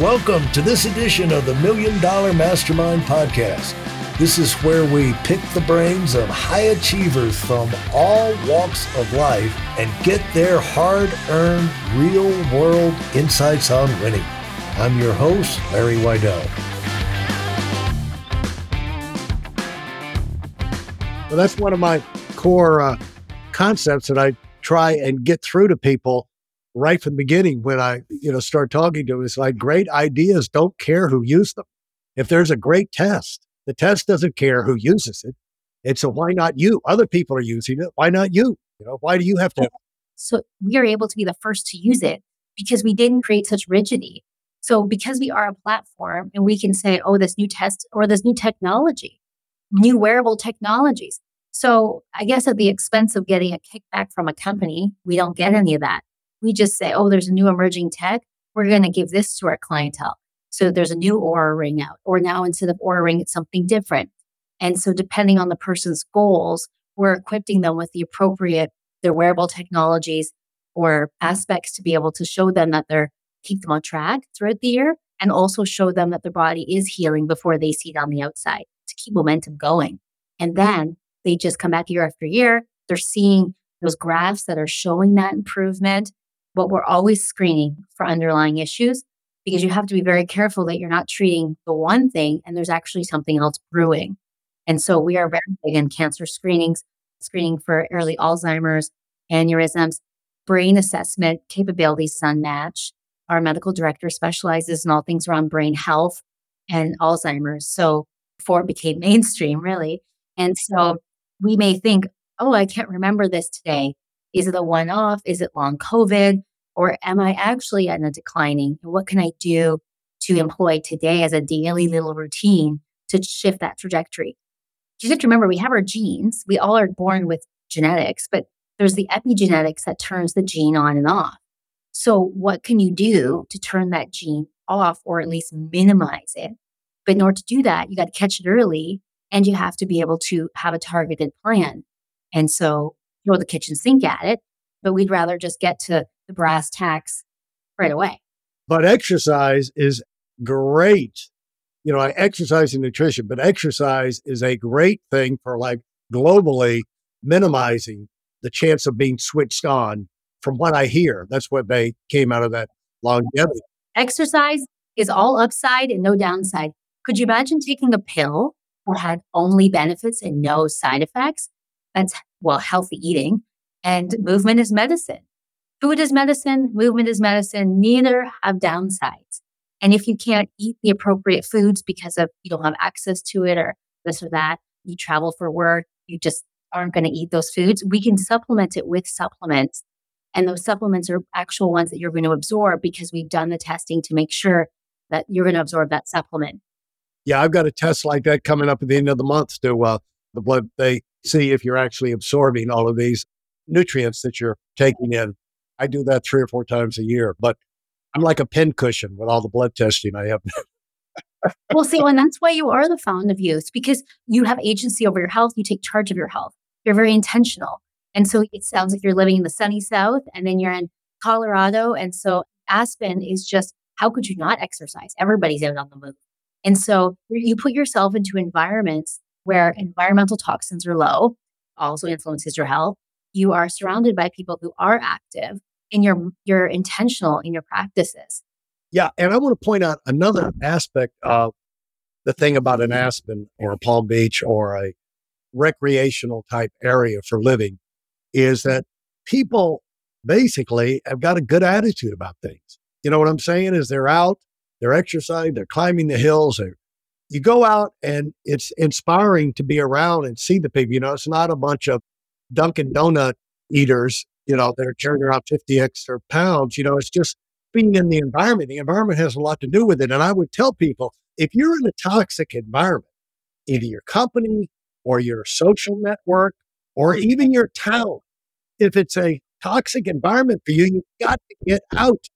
Welcome to this edition of the Million Dollar Mastermind Podcast. This is where we pick the brains of high achievers from all walks of life and get their hard earned, real world insights on winning. I'm your host, Larry Weidel. Well, that's one of my core uh, concepts that I try and get through to people right from the beginning when I, you know, start talking to them. It's like great ideas don't care who uses them. If there's a great test, the test doesn't care who uses it. And so why not you? Other people are using it. Why not you? You know, why do you have to? So we are able to be the first to use it because we didn't create such rigidity. So because we are a platform and we can say, oh, this new test or this new technology, new wearable technologies. So I guess at the expense of getting a kickback from a company, we don't get any of that. We just say, oh, there's a new emerging tech. We're going to give this to our clientele. So there's a new Oura ring out, or now instead of Oura ring, it's something different. And so depending on the person's goals, we're equipping them with the appropriate, their wearable technologies or aspects to be able to show them that they're keep them on track throughout the year and also show them that their body is healing before they see it on the outside to keep momentum going. And then they just come back year after year. They're seeing those graphs that are showing that improvement but we're always screening for underlying issues because you have to be very careful that you're not treating the one thing and there's actually something else brewing. And so we are very big in cancer screenings, screening for early Alzheimer's, aneurysms, brain assessment capabilities is unmatched. Our medical director specializes in all things around brain health and Alzheimer's. So before it became mainstream, really. And so we may think, oh, I can't remember this today. Is it a one off? Is it long COVID? Or am I actually in a declining? What can I do to employ today as a daily little routine to shift that trajectory? You have to remember we have our genes. We all are born with genetics, but there's the epigenetics that turns the gene on and off. So, what can you do to turn that gene off or at least minimize it? But in order to do that, you got to catch it early and you have to be able to have a targeted plan. And so, throw the kitchen sink at it, but we'd rather just get to the brass tacks right away. But exercise is great. You know, I exercise and nutrition, but exercise is a great thing for like globally minimizing the chance of being switched on from what I hear. That's what they came out of that longevity. Exercise is all upside and no downside. Could you imagine taking a pill that had only benefits and no side effects? That's well, healthy eating and movement is medicine. Food is medicine, movement is medicine. Neither have downsides. And if you can't eat the appropriate foods because of you don't have access to it or this or that, you travel for work, you just aren't going to eat those foods, we can supplement it with supplements. And those supplements are actual ones that you're going to absorb because we've done the testing to make sure that you're going to absorb that supplement. Yeah, I've got a test like that coming up at the end of the month to uh, the blood. They see if you're actually absorbing all of these nutrients that you're taking in. I do that three or four times a year, but I'm like a pincushion with all the blood testing I have. well, see, and that's why you are the fountain of youth because you have agency over your health. You take charge of your health. You're very intentional. And so it sounds like you're living in the sunny South and then you're in Colorado. And so Aspen is just, how could you not exercise? Everybody's out on the move. And so you put yourself into environments where environmental toxins are low, also influences your health. You are surrounded by people who are active and you're you're intentional in your practices. Yeah, and I want to point out another aspect of the thing about an mm-hmm. Aspen or a Palm Beach or a recreational type area for living is that people basically have got a good attitude about things. You know what I'm saying? Is they're out, they're exercising, they're climbing the hills, they're you go out and it's inspiring to be around and see the people. You know, it's not a bunch of Dunkin' Donut eaters, you know, that are carrying around 50 extra pounds. You know, it's just being in the environment. The environment has a lot to do with it. And I would tell people if you're in a toxic environment, either your company or your social network or even your town, if it's a toxic environment for you, you've got to get out.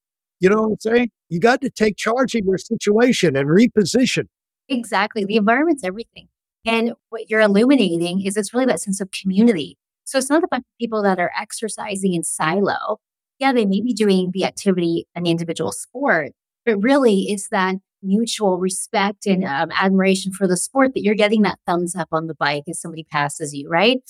You know what I'm saying? You got to take charge of your situation and reposition. Exactly. The environment's everything. And what you're illuminating is it's really that sense of community. So it's not a bunch of people that are exercising in silo. Yeah, they may be doing the activity an individual sport, But really, it's that mutual respect and um, admiration for the sport that you're getting that thumbs up on the bike as somebody passes you, right?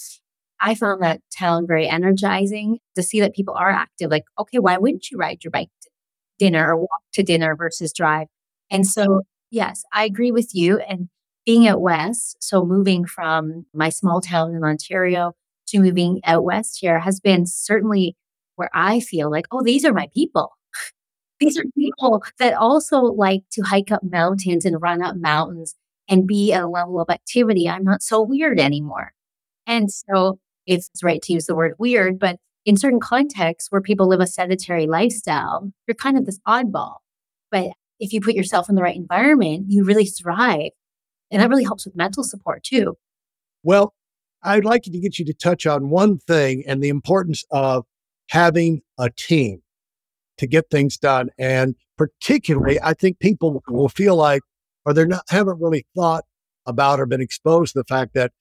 I found that town very energizing to see that people are active. Like, okay, why wouldn't you ride your bike to dinner or walk to dinner versus drive? And so, yes, I agree with you. And being out west, so moving from my small town in Ontario to moving out west here has been certainly where I feel like, oh, these are my people. these are people that also like to hike up mountains and run up mountains and be at a level of activity. I'm not so weird anymore. And so it's right to use the word weird, but in certain contexts where people live a sedentary lifestyle, you're kind of this oddball. But if you put yourself in the right environment, you really thrive. And that really helps with mental support too. Well, I'd like to get you to touch on one thing and the importance of having a team to get things done. And particularly, I think people will feel like, or they're not, haven't really thought about or been exposed to the fact that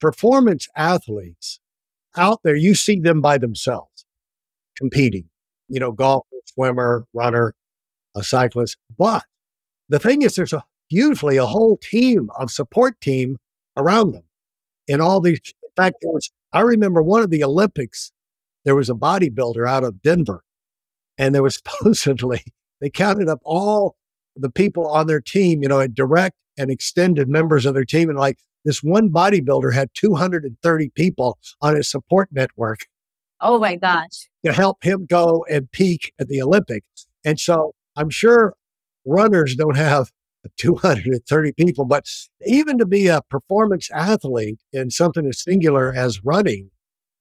performance athletes out there, you see them by themselves competing, you know, golfer, swimmer, runner, a cyclist. But the thing is, there's a usually a whole team of support team around them. In all these, in fact, was, I remember one of the Olympics, there was a bodybuilder out of Denver, and there was supposedly, they counted up all the people on their team, you know, direct and extended members of their team. And like this one bodybuilder had 230 people on his support network. Oh my gosh. To help him go and peak at the Olympics. And so I'm sure runners don't have 230 people, but even to be a performance athlete in something as singular as running,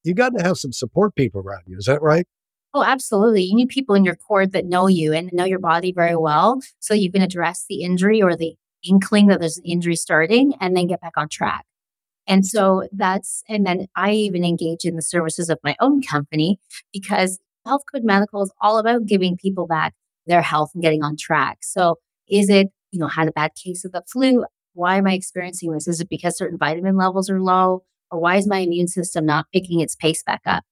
you got to have some support people around you. Is that right? Oh, absolutely. You need people in your core that know you and know your body very well so you can address the injury or the inkling that there's an injury starting and then get back on track. And so that's, and then I even engage in the services of my own company because Health Code Medical is all about giving people back their health and getting on track. So is it, you know, had a bad case of the flu? Why am I experiencing this? Is it because certain vitamin levels are low? Or why is my immune system not picking its pace back up?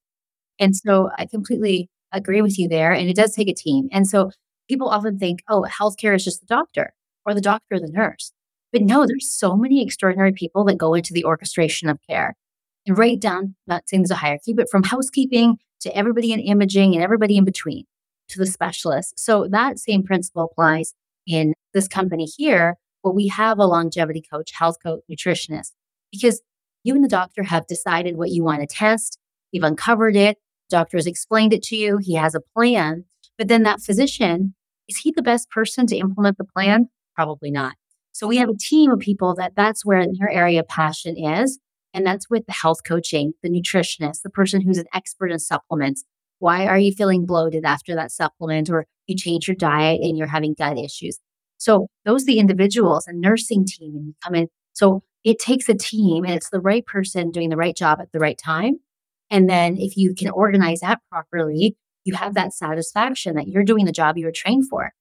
And so I completely agree with you there. And it does take a team. And so people often think, oh, healthcare is just the doctor or the doctor or the nurse. But no, there's so many extraordinary people that go into the orchestration of care. And right down, not saying there's a hierarchy, but from housekeeping to everybody in imaging and everybody in between to the specialist. So that same principle applies in this company here, where we have a longevity coach, health coach, nutritionist, because you and the doctor have decided what you want to test. You've uncovered it. Doctor has explained it to you. He has a plan. But then that physician, is he the best person to implement the plan? Probably not. So we have a team of people that that's where their area of passion is. And that's with the health coaching, the nutritionist, the person who's an expert in supplements. Why are you feeling bloated after that supplement? Or you change your diet and you're having gut issues. So those are the individuals and nursing team and come in. So it takes a team and it's the right person doing the right job at the right time. And then if you can organize that properly, you have that satisfaction that you're doing the job you were trained for.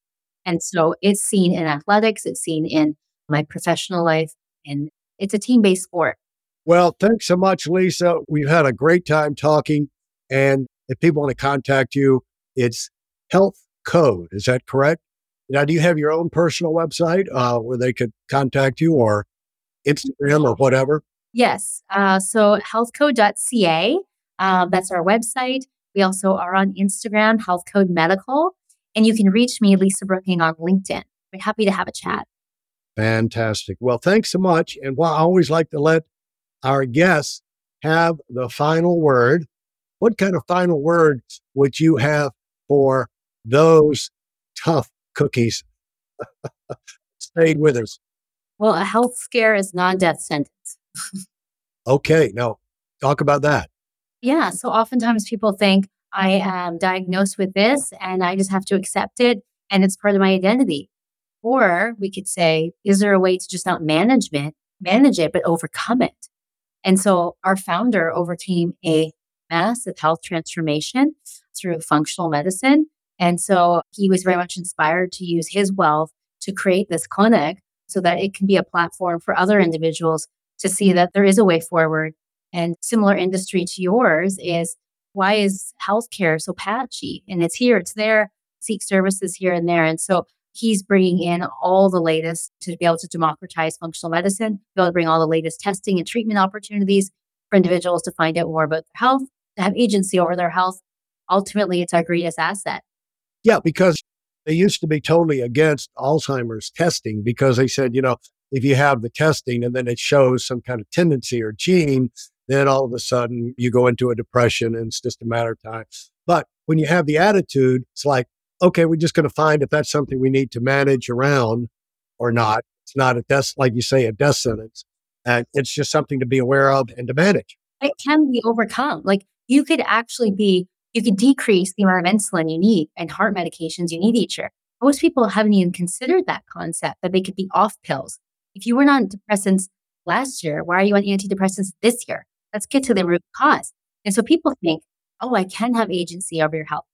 And so it's seen in athletics, it's seen in my professional life, and it's a team based sport. Well, thanks so much, Lisa. We've had a great time talking. And if people want to contact you, it's Health Code. Is that correct? Now, do you have your own personal website uh, where they could contact you or Instagram or whatever? Yes. Uh, so healthcode.ca, uh, that's our website. We also are on Instagram, Healthcode Medical, and you can reach me, Lisa Brooking, on LinkedIn. We're happy to have a chat. Fantastic. Well, thanks so much. And well, I always like to let our guests have the final word. What kind of final words would you have for those tough cookies stayed with us. Well, a health scare is non death sentence. okay. Now, talk about that. Yeah. So oftentimes people think I am diagnosed with this and I just have to accept it and it's part of my identity. Or we could say, is there a way to just not management, manage it, but overcome it? And so our founder overcame a massive health transformation through functional medicine and so he was very much inspired to use his wealth to create this clinic so that it can be a platform for other individuals to see that there is a way forward. And similar industry to yours is why is healthcare so patchy? And it's here, it's there, seek services here and there. And so he's bringing in all the latest to be able to democratize functional medicine, be able to bring all the latest testing and treatment opportunities for individuals to find out more about their health, to have agency over their health. Ultimately, it's our greatest asset. Yeah, because they used to be totally against Alzheimer's testing because they said, you know, if you have the testing and then it shows some kind of tendency or gene, then all of a sudden you go into a depression and it's just a matter of time. But when you have the attitude, it's like, okay, we're just going to find if that's something we need to manage around or not. It's not a death, like you say, a death sentence. And it's just something to be aware of and to manage. It can be overcome. Like you could actually be, you could decrease the amount of insulin you need and heart medications you need each year. Most people haven't even considered that concept that they could be off pills. If you were on antidepressants last year, why are you on antidepressants this year? Let's get to the root cause. And so people think, oh, I can have agency over your health.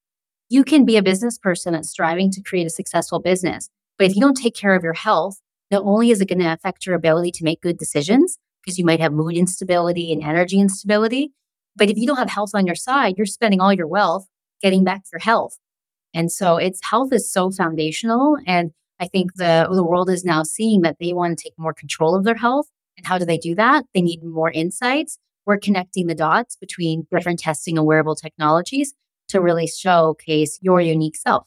You can be a business person that's striving to create a successful business. But if you don't take care of your health, not only is it going to affect your ability to make good decisions, because you might have mood instability and energy instability, but if you don't have health on your side, you're spending all your wealth getting back your health. And so it's health is so foundational. And I think the, the world is now seeing that they want to take more control of their health. And how do they do that? They need more insights. We're connecting the dots between different testing and wearable technologies to really showcase your unique self.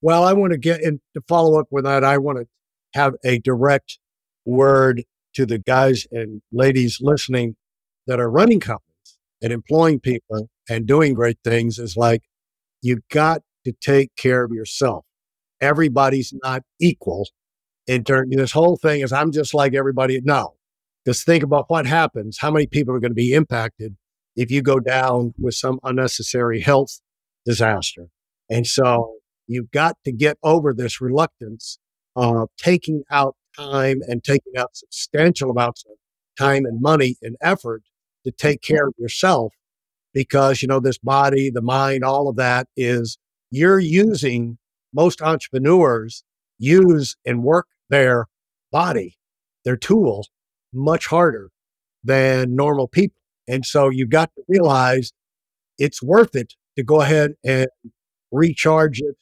Well, I want to get in to follow up with that. I want to have a direct word to the guys and ladies listening that are running companies and employing people and doing great things is like, you've got to take care of yourself. Everybody's not equal in terms this whole thing is I'm just like everybody. No, just think about what happens. How many people are going to be impacted if you go down with some unnecessary health disaster? And so you've got to get over this reluctance of taking out time and taking out substantial amounts of time and money and effort to take care of yourself because, you know, this body, the mind, all of that is you're using most entrepreneurs use and work their body, their tools much harder than normal people. And so you've got to realize it's worth it to go ahead and recharge it,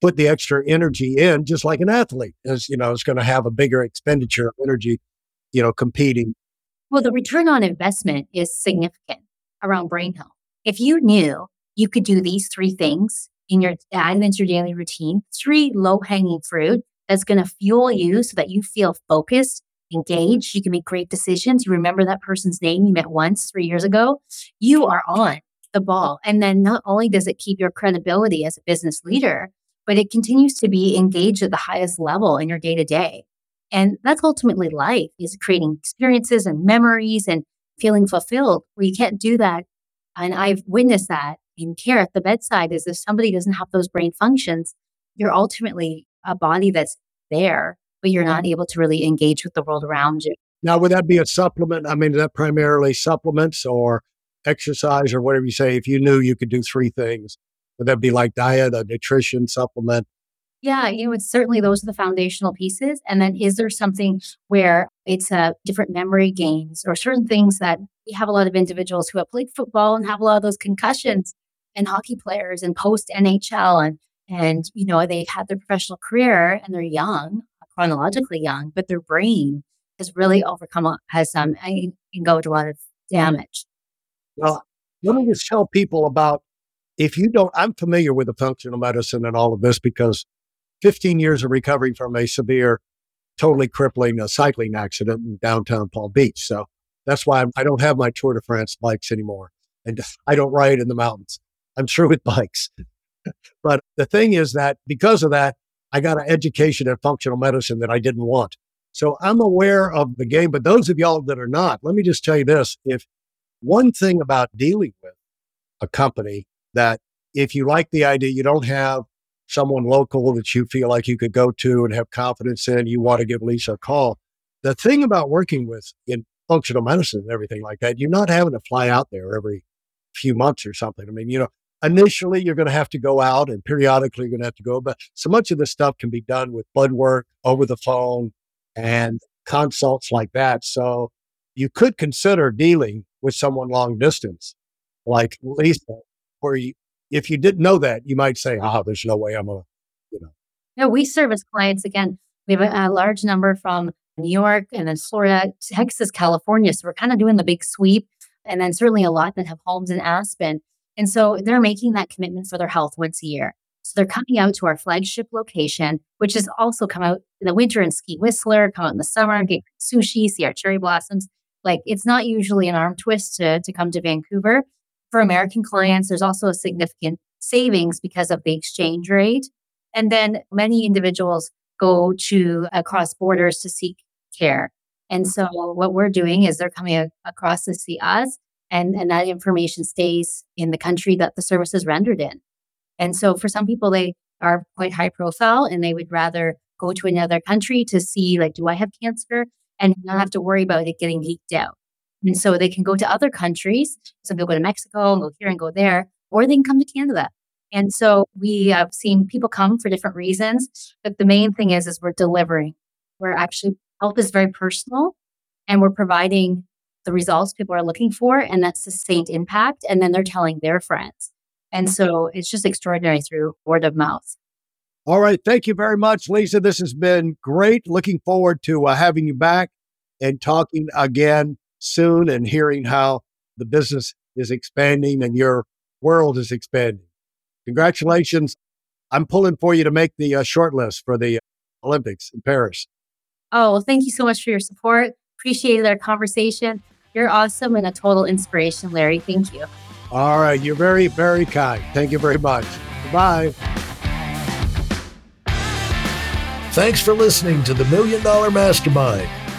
put the extra energy in, just like an athlete is, you know, is going to have a bigger expenditure of energy, you know, competing. Well, the return on investment is significant around brain health. If you knew you could do these three things in your add into your daily routine, three low hanging fruit that's going to fuel you so that you feel focused engaged. You can make great decisions. You remember that person's name you met once three years ago. You are on the ball. And then not only does it keep your credibility as a business leader, but it continues to be engaged at the highest level in your day to day. And that's ultimately life is creating experiences and memories and feeling fulfilled where you can't do that. And I've witnessed that in care at the bedside is if somebody doesn't have those brain functions, you're ultimately a body that's there but you're not able to really engage with the world around you. Now, would that be a supplement? I mean, is that primarily supplements or exercise or whatever you say? If you knew you could do three things, would that be like diet, a nutrition supplement? Yeah, you know, it's certainly those are the foundational pieces. And then is there something where it's a uh, different memory gains or certain things that we have a lot of individuals who have played football and have a lot of those concussions and hockey players and post NHL and and you know they've had their professional career and they're young chronologically young, but their brain has really overcome, has some, um, can go to a lot of damage. Well, let me just tell people about if you don't, I'm familiar with the functional medicine and all of this because 15 years of recovering from a severe, totally crippling uh, cycling accident in downtown Palm Beach. So that's why I'm, I do not have my Tour de France bikes anymore. And I don't ride in the mountains. I'm through with bikes. but the thing is that because of that, I got an education in functional medicine that I didn't want. So I'm aware of the game, but those of y'all that are not, let me just tell you this. If one thing about dealing with a company that if you like the idea, you don't have someone local that you feel like you could go to and have confidence in, you want to give Lisa a call. The thing about working with in functional medicine and everything like that, you're not having to fly out there every few months or something. I mean, you know, initially you're going to have to go out and periodically you're going to have to go, but so much of this stuff can be done with blood work over the phone and consults like that. So you could consider dealing with someone long distance, like Lisa, where you, if you didn't know that, you might say, "Ah, oh, there's no way I'm a, you know, No, we service clients again. We have a, a large number from New York and then Florida, Texas, California. So we're kind of doing the big sweep. And then certainly a lot that have homes in Aspen. And so they're making that commitment for their health once a year. So they're coming out to our flagship location, which is also come out in the winter and ski Whistler, come out in the summer, get sushi, see our cherry blossoms. Like it's not usually an arm twist to, to come to Vancouver. For American clients, there's also a significant savings because of the exchange rate. And then many individuals go to uh, across borders to seek care. And so what we're doing is they're coming a- across to see us and, and that information stays in the country that the service is rendered in. And so for some people, they are quite high profile and they would rather go to another country to see, like, do I have cancer? And not have to worry about it getting leaked out. And so they can go to other countries. Some people go to Mexico and go here and go there, or they can come to Canada. And so we have seen people come for different reasons. But the main thing is, is we're delivering. We're actually, health is very personal and we're providing the results people are looking for and that sustained impact. And then they're telling their friends. And so it's just extraordinary through word of mouth. All right. Thank you very much, Lisa. This has been great. Looking forward to uh, having you back and talking again soon and hearing how the business is expanding and your world is expanding. Congratulations. I'm pulling for you to make the uh, short list for the Olympics in Paris. Oh, well, thank you so much for your support. Appreciated our conversation. You're awesome and a total inspiration, Larry. Thank you. All right. You're very, very kind. Thank you very much. Bye. Thanks for listening to the Million Dollar Mastermind.